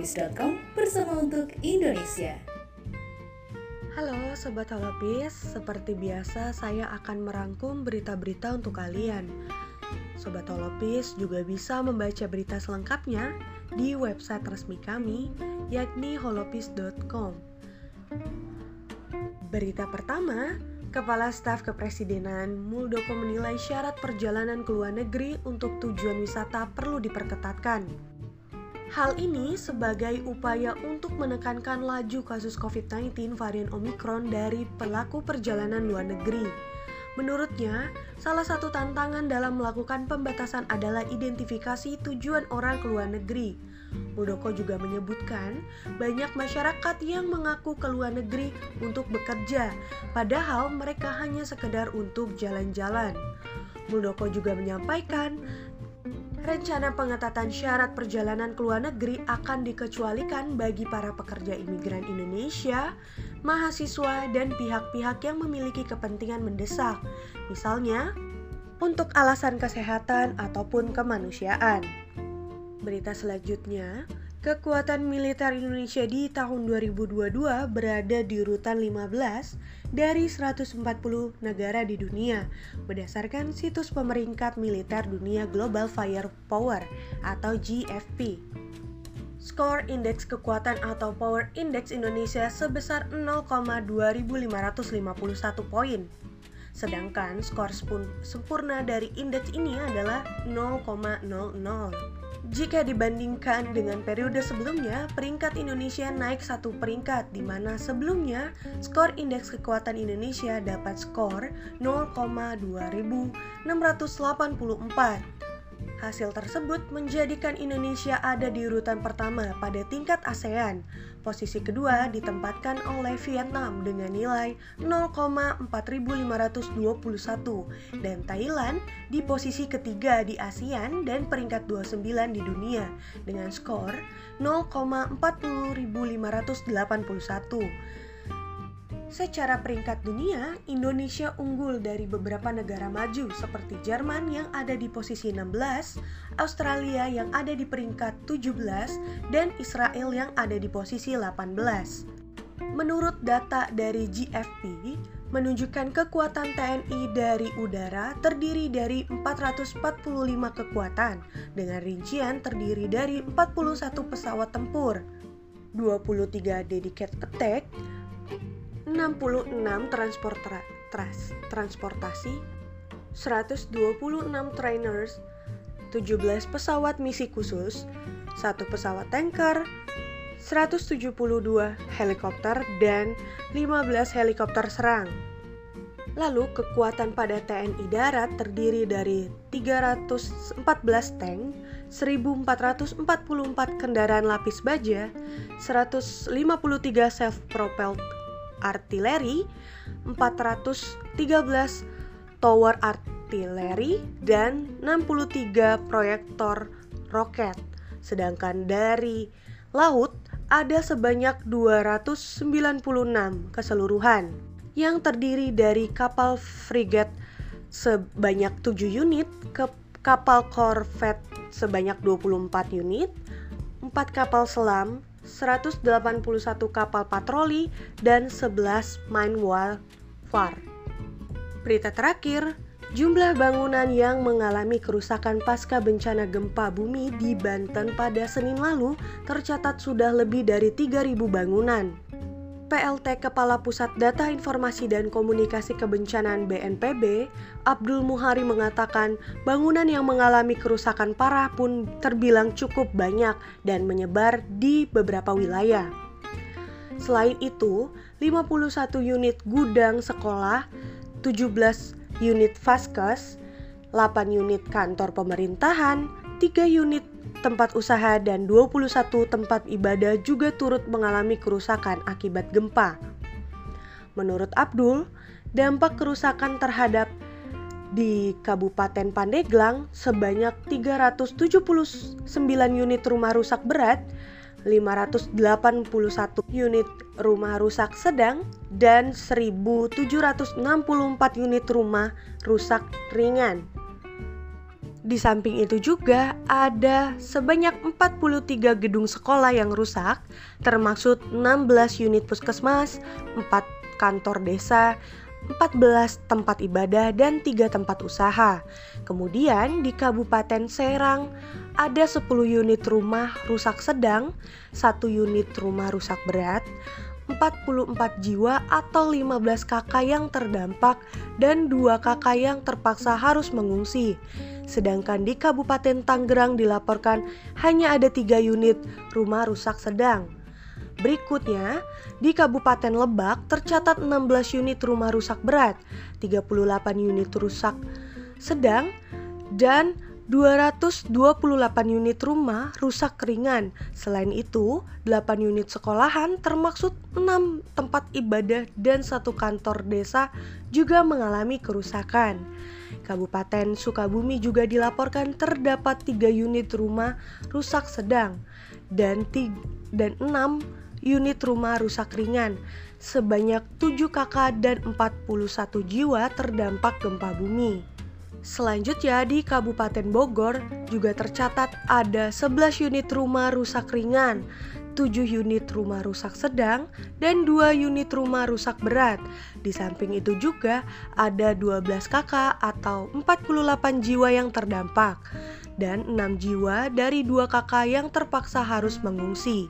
holopis.com bersama untuk Indonesia. Halo Sobat Holopis, seperti biasa saya akan merangkum berita-berita untuk kalian. Sobat Holopis juga bisa membaca berita selengkapnya di website resmi kami, yakni holopis.com. Berita pertama, Kepala Staf Kepresidenan Muldoko menilai syarat perjalanan ke luar negeri untuk tujuan wisata perlu diperketatkan. Hal ini sebagai upaya untuk menekankan laju kasus COVID-19 varian Omicron dari pelaku perjalanan luar negeri. Menurutnya, salah satu tantangan dalam melakukan pembatasan adalah identifikasi tujuan orang ke luar negeri Muldoko juga menyebutkan banyak masyarakat yang mengaku ke luar negeri untuk bekerja, padahal mereka hanya sekedar untuk jalan-jalan. Muldoko juga menyampaikan Rencana pengetatan syarat perjalanan ke luar negeri akan dikecualikan bagi para pekerja imigran Indonesia, mahasiswa, dan pihak-pihak yang memiliki kepentingan mendesak, misalnya untuk alasan kesehatan ataupun kemanusiaan. Berita selanjutnya, kekuatan militer Indonesia di tahun 2022 berada di urutan 15 dari 140 negara di dunia berdasarkan situs pemeringkat militer dunia Global Firepower atau GFP. Skor indeks kekuatan atau Power Index Indonesia sebesar 0,2551 poin. Sedangkan skor sempurna dari indeks ini adalah 0,00. Jika dibandingkan dengan periode sebelumnya, peringkat Indonesia naik satu peringkat, di mana sebelumnya skor indeks kekuatan Indonesia dapat skor 0,2684. Hasil tersebut menjadikan Indonesia ada di urutan pertama pada tingkat ASEAN. Posisi kedua ditempatkan oleh Vietnam dengan nilai 0,4521 dan Thailand di posisi ketiga di ASEAN dan peringkat 29 di dunia dengan skor 0,40581. Secara peringkat dunia, Indonesia unggul dari beberapa negara maju seperti Jerman yang ada di posisi 16, Australia yang ada di peringkat 17, dan Israel yang ada di posisi 18. Menurut data dari GFP, menunjukkan kekuatan TNI dari udara terdiri dari 445 kekuatan dengan rincian terdiri dari 41 pesawat tempur, 23 dedicated attack, 66 transporta tras transportasi, 126 trainers, 17 pesawat misi khusus, satu pesawat tanker, 172 helikopter, dan 15 helikopter serang. Lalu kekuatan pada TNI Darat terdiri dari 314 tank, 1444 kendaraan lapis baja, 153 self-propelled artileri, 413 tower artileri, dan 63 proyektor roket. Sedangkan dari laut ada sebanyak 296 keseluruhan yang terdiri dari kapal frigate sebanyak 7 unit, ke kapal korvet sebanyak 24 unit, 4 kapal selam 181 kapal patroli, dan 11 mine warfare. Berita terakhir, jumlah bangunan yang mengalami kerusakan pasca bencana gempa bumi di Banten pada Senin lalu tercatat sudah lebih dari 3.000 bangunan. PLT Kepala Pusat Data Informasi dan Komunikasi Kebencanaan BNPB, Abdul Muhari mengatakan bangunan yang mengalami kerusakan parah pun terbilang cukup banyak dan menyebar di beberapa wilayah. Selain itu, 51 unit gudang sekolah, 17 unit vaskes, 8 unit kantor pemerintahan, 3 unit tempat usaha dan 21 tempat ibadah juga turut mengalami kerusakan akibat gempa. Menurut Abdul, dampak kerusakan terhadap di Kabupaten Pandeglang sebanyak 379 unit rumah rusak berat, 581 unit rumah rusak sedang, dan 1764 unit rumah rusak ringan. Di samping itu juga ada sebanyak 43 gedung sekolah yang rusak, termasuk 16 unit puskesmas, 4 kantor desa, 14 tempat ibadah dan 3 tempat usaha. Kemudian di Kabupaten Serang ada 10 unit rumah rusak sedang, 1 unit rumah rusak berat, 44 jiwa atau 15 kakak yang terdampak dan dua kakak yang terpaksa harus mengungsi. Sedangkan di Kabupaten Tangerang dilaporkan hanya ada tiga unit rumah rusak sedang. Berikutnya, di Kabupaten Lebak tercatat 16 unit rumah rusak berat, 38 unit rusak sedang, dan 228 unit rumah rusak ringan. Selain itu, 8 unit sekolahan termaksud 6 tempat ibadah dan satu kantor desa juga mengalami kerusakan. Kabupaten Sukabumi juga dilaporkan terdapat 3 unit rumah rusak sedang dan 6 unit rumah rusak ringan. Sebanyak 7 kakak dan 41 jiwa terdampak gempa bumi. Selanjutnya di Kabupaten Bogor juga tercatat ada 11 unit rumah rusak ringan, 7 unit rumah rusak sedang, dan 2 unit rumah rusak berat. Di samping itu juga ada 12 kakak atau 48 jiwa yang terdampak dan 6 jiwa dari dua kakak yang terpaksa harus mengungsi.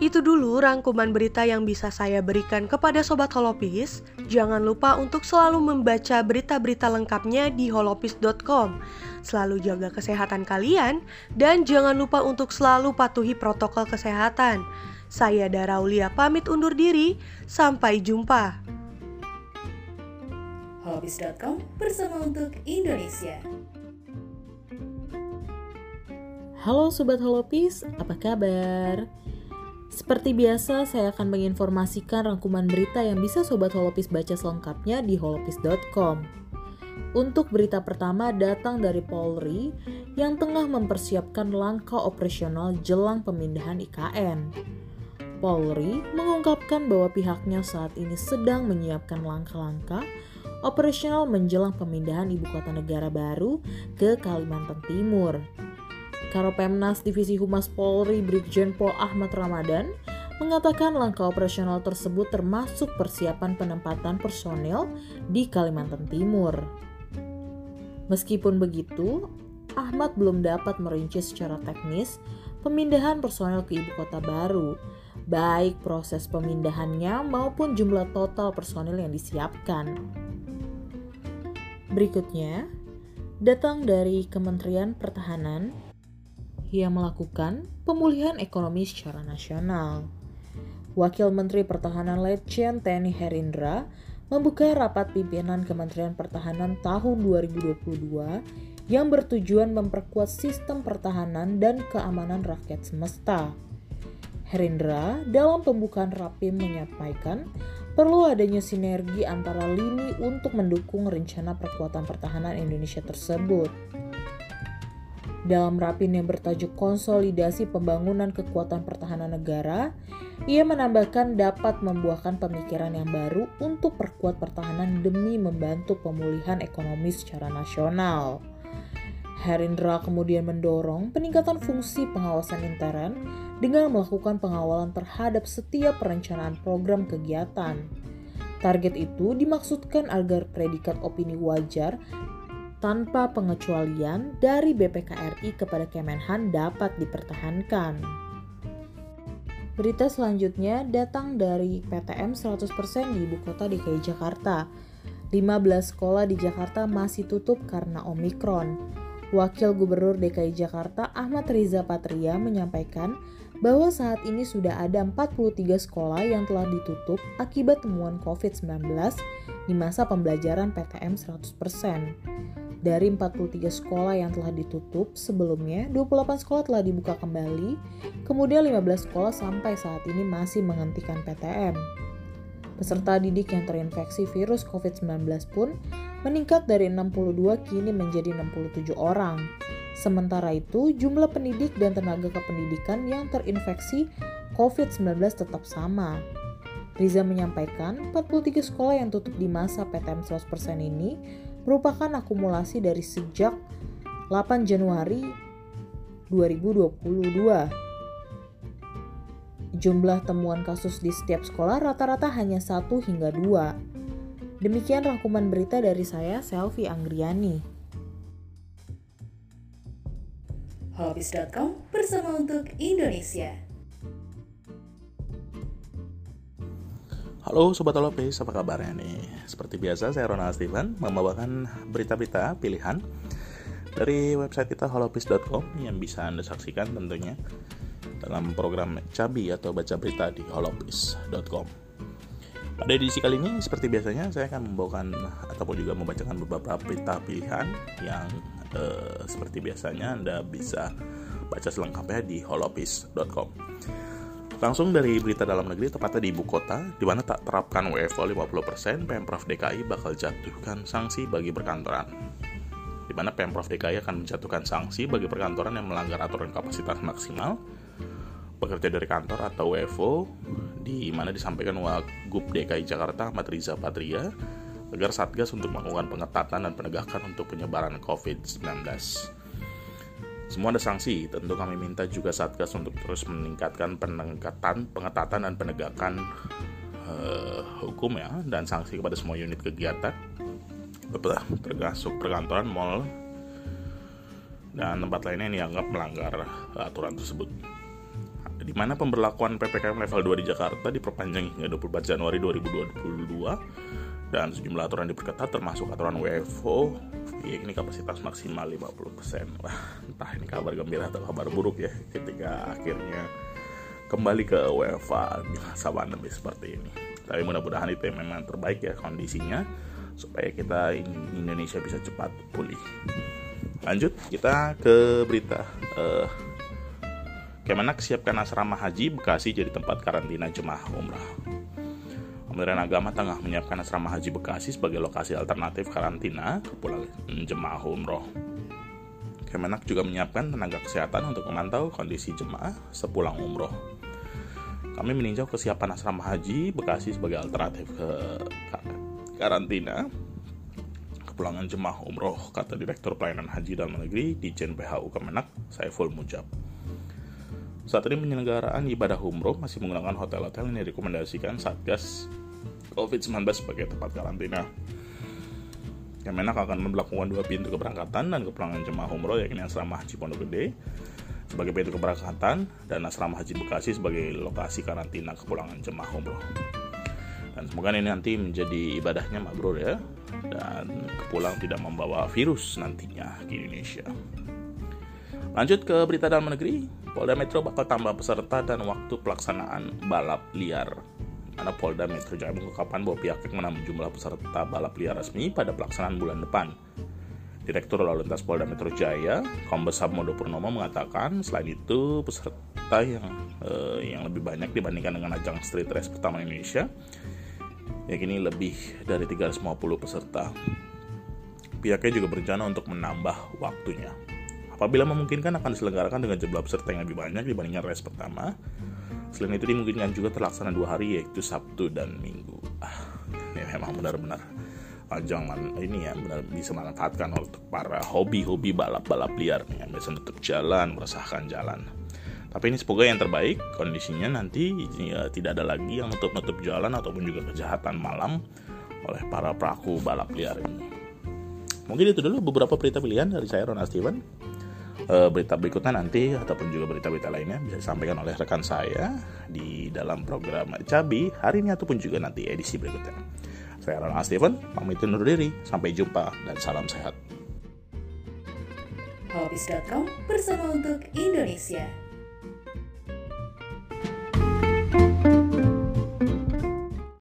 Itu dulu rangkuman berita yang bisa saya berikan kepada Sobat Holopis. Jangan lupa untuk selalu membaca berita-berita lengkapnya di holopis.com. Selalu jaga kesehatan kalian dan jangan lupa untuk selalu patuhi protokol kesehatan. Saya Dara Ulia pamit undur diri. Sampai jumpa. Holopis.com bersama untuk Indonesia. Halo Sobat Holopis, apa kabar? Seperti biasa, saya akan menginformasikan rangkuman berita yang bisa Sobat Holopis baca selengkapnya di holopis.com. Untuk berita pertama datang dari Polri yang tengah mempersiapkan langkah operasional jelang pemindahan IKN. Polri mengungkapkan bahwa pihaknya saat ini sedang menyiapkan langkah-langkah operasional menjelang pemindahan ibu kota negara baru ke Kalimantan Timur. Karopemnas Divisi Humas Polri Brigjen Pol Ahmad Ramadan mengatakan langkah operasional tersebut termasuk persiapan penempatan personel di Kalimantan Timur. Meskipun begitu, Ahmad belum dapat merinci secara teknis pemindahan personel ke ibu kota baru, baik proses pemindahannya maupun jumlah total personel yang disiapkan. Berikutnya, datang dari Kementerian Pertahanan yang melakukan pemulihan ekonomi secara nasional. Wakil Menteri Pertahanan Letjen TNI Herindra membuka rapat pimpinan Kementerian Pertahanan tahun 2022 yang bertujuan memperkuat sistem pertahanan dan keamanan rakyat semesta. Herindra dalam pembukaan rapim menyampaikan perlu adanya sinergi antara lini untuk mendukung rencana perkuatan pertahanan Indonesia tersebut. Dalam rapin yang bertajuk Konsolidasi Pembangunan Kekuatan Pertahanan Negara, ia menambahkan dapat membuahkan pemikiran yang baru untuk perkuat pertahanan demi membantu pemulihan ekonomi secara nasional. Herindra kemudian mendorong peningkatan fungsi pengawasan intern dengan melakukan pengawalan terhadap setiap perencanaan program kegiatan. Target itu dimaksudkan agar predikat opini wajar tanpa pengecualian dari BPKRI kepada Kemenhan dapat dipertahankan. Berita selanjutnya datang dari PTM 100% di ibu kota DKI Jakarta. 15 sekolah di Jakarta masih tutup karena Omikron. Wakil Gubernur DKI Jakarta Ahmad Riza Patria menyampaikan bahwa saat ini sudah ada 43 sekolah yang telah ditutup akibat temuan COVID-19 di masa pembelajaran PTM 100%. Dari 43 sekolah yang telah ditutup sebelumnya, 28 sekolah telah dibuka kembali, kemudian 15 sekolah sampai saat ini masih menghentikan PTM. Peserta didik yang terinfeksi virus COVID-19 pun meningkat dari 62 kini menjadi 67 orang. Sementara itu, jumlah pendidik dan tenaga kependidikan yang terinfeksi COVID-19 tetap sama. Riza menyampaikan 43 sekolah yang tutup di masa PTM 100% ini merupakan akumulasi dari sejak 8 Januari 2022. Jumlah temuan kasus di setiap sekolah rata-rata hanya 1 hingga 2. Demikian rangkuman berita dari saya, Selvi Anggriani. Holopis.com bersama untuk Indonesia. Halo Sobat Holopis, apa kabarnya nih? Seperti biasa, saya Ronald Steven membawakan berita-berita pilihan dari website kita holopis.com yang bisa Anda saksikan tentunya dalam program Cabi atau baca berita di holopis.com. Pada edisi kali ini, seperti biasanya, saya akan membawakan ataupun juga membacakan beberapa berita pilihan yang eh, seperti biasanya Anda bisa baca selengkapnya di holopis.com. Langsung dari berita dalam negeri, tepatnya di ibu kota, di mana tak terapkan WFO 50%, Pemprov DKI bakal jatuhkan sanksi bagi perkantoran di mana Pemprov DKI akan menjatuhkan sanksi bagi perkantoran yang melanggar aturan kapasitas maksimal bekerja dari kantor atau WFO di mana disampaikan Wagub DKI Jakarta Ahmad Riza Patria agar Satgas untuk melakukan pengetatan dan penegakan untuk penyebaran COVID-19. Semua ada sanksi, tentu kami minta juga Satgas untuk terus meningkatkan peningkatan, pengetatan dan penegakan uh, hukum ya dan sanksi kepada semua unit kegiatan termasuk perkantoran, mall, dan tempat lainnya yang dianggap melanggar aturan tersebut. Di mana pemberlakuan PPKM level 2 di Jakarta diperpanjang hingga 24 Januari 2022 dan sejumlah aturan diperketat termasuk aturan WFO ya ini kapasitas maksimal 50% wah entah ini kabar gembira atau kabar buruk ya ketika akhirnya kembali ke WFA di masa pandemi seperti ini tapi mudah-mudahan itu memang terbaik ya kondisinya supaya kita Indonesia bisa cepat pulih. Lanjut kita ke berita uh, Kemenak siapkan asrama haji Bekasi jadi tempat karantina jemaah umrah. Kementerian Agama tengah menyiapkan asrama haji Bekasi sebagai lokasi alternatif karantina kepulangan jemaah umroh. Kemenak juga menyiapkan tenaga kesehatan untuk memantau kondisi jemaah sepulang umroh. Kami meninjau kesiapan asrama haji Bekasi sebagai alternatif ke karantina kepulangan jemaah umroh, kata Direktur Pelayanan Haji Dalam Negeri di Jen PHU Kemenak, Saiful Mujab. Saat ini penyelenggaraan ibadah umroh masih menggunakan hotel-hotel yang direkomendasikan Satgas COVID-19 sebagai tempat karantina. Kemenak akan memperlakukan dua pintu keberangkatan dan kepulangan jemaah umroh yakni asrama haji Pondok Gede sebagai pintu keberangkatan dan asrama haji Bekasi sebagai lokasi karantina kepulangan jemaah umroh dan semoga ini nanti menjadi ibadahnya mabrur ya dan kepulang tidak membawa virus nantinya ke Indonesia. Lanjut ke berita dalam negeri, Polda Metro bakal tambah peserta dan waktu pelaksanaan balap liar. Karena Polda Metro Jaya mengungkapkan bahwa pihaknya menambah jumlah peserta balap liar resmi pada pelaksanaan bulan depan. Direktur Lalu Lintas Polda Metro Jaya, Kombes Samodo Purnomo mengatakan selain itu peserta yang eh, yang lebih banyak dibandingkan dengan ajang street race pertama Indonesia yakni lebih dari 350 peserta. Pihaknya juga berencana untuk menambah waktunya. Apabila memungkinkan akan diselenggarakan dengan jumlah peserta yang lebih banyak dibandingkan race pertama. Selain itu dimungkinkan juga terlaksana dua hari yaitu Sabtu dan Minggu. Ah, ini memang benar-benar jangan ini ya benar bisa manfaatkan untuk para hobi-hobi balap-balap liar yang biasa tutup jalan, meresahkan jalan. Tapi ini semoga yang terbaik kondisinya nanti ya, tidak ada lagi yang nutup-nutup jalan ataupun juga kejahatan malam oleh para pelaku balap liar ini. Mungkin itu dulu beberapa berita pilihan dari saya Ronald Steven. E, berita berikutnya nanti ataupun juga berita-berita lainnya bisa disampaikan oleh rekan saya di dalam program Cabi hari ini ataupun juga nanti edisi berikutnya. Saya Ronald Steven, pamit undur diri. Sampai jumpa dan salam sehat. Hobbies.com bersama untuk Indonesia.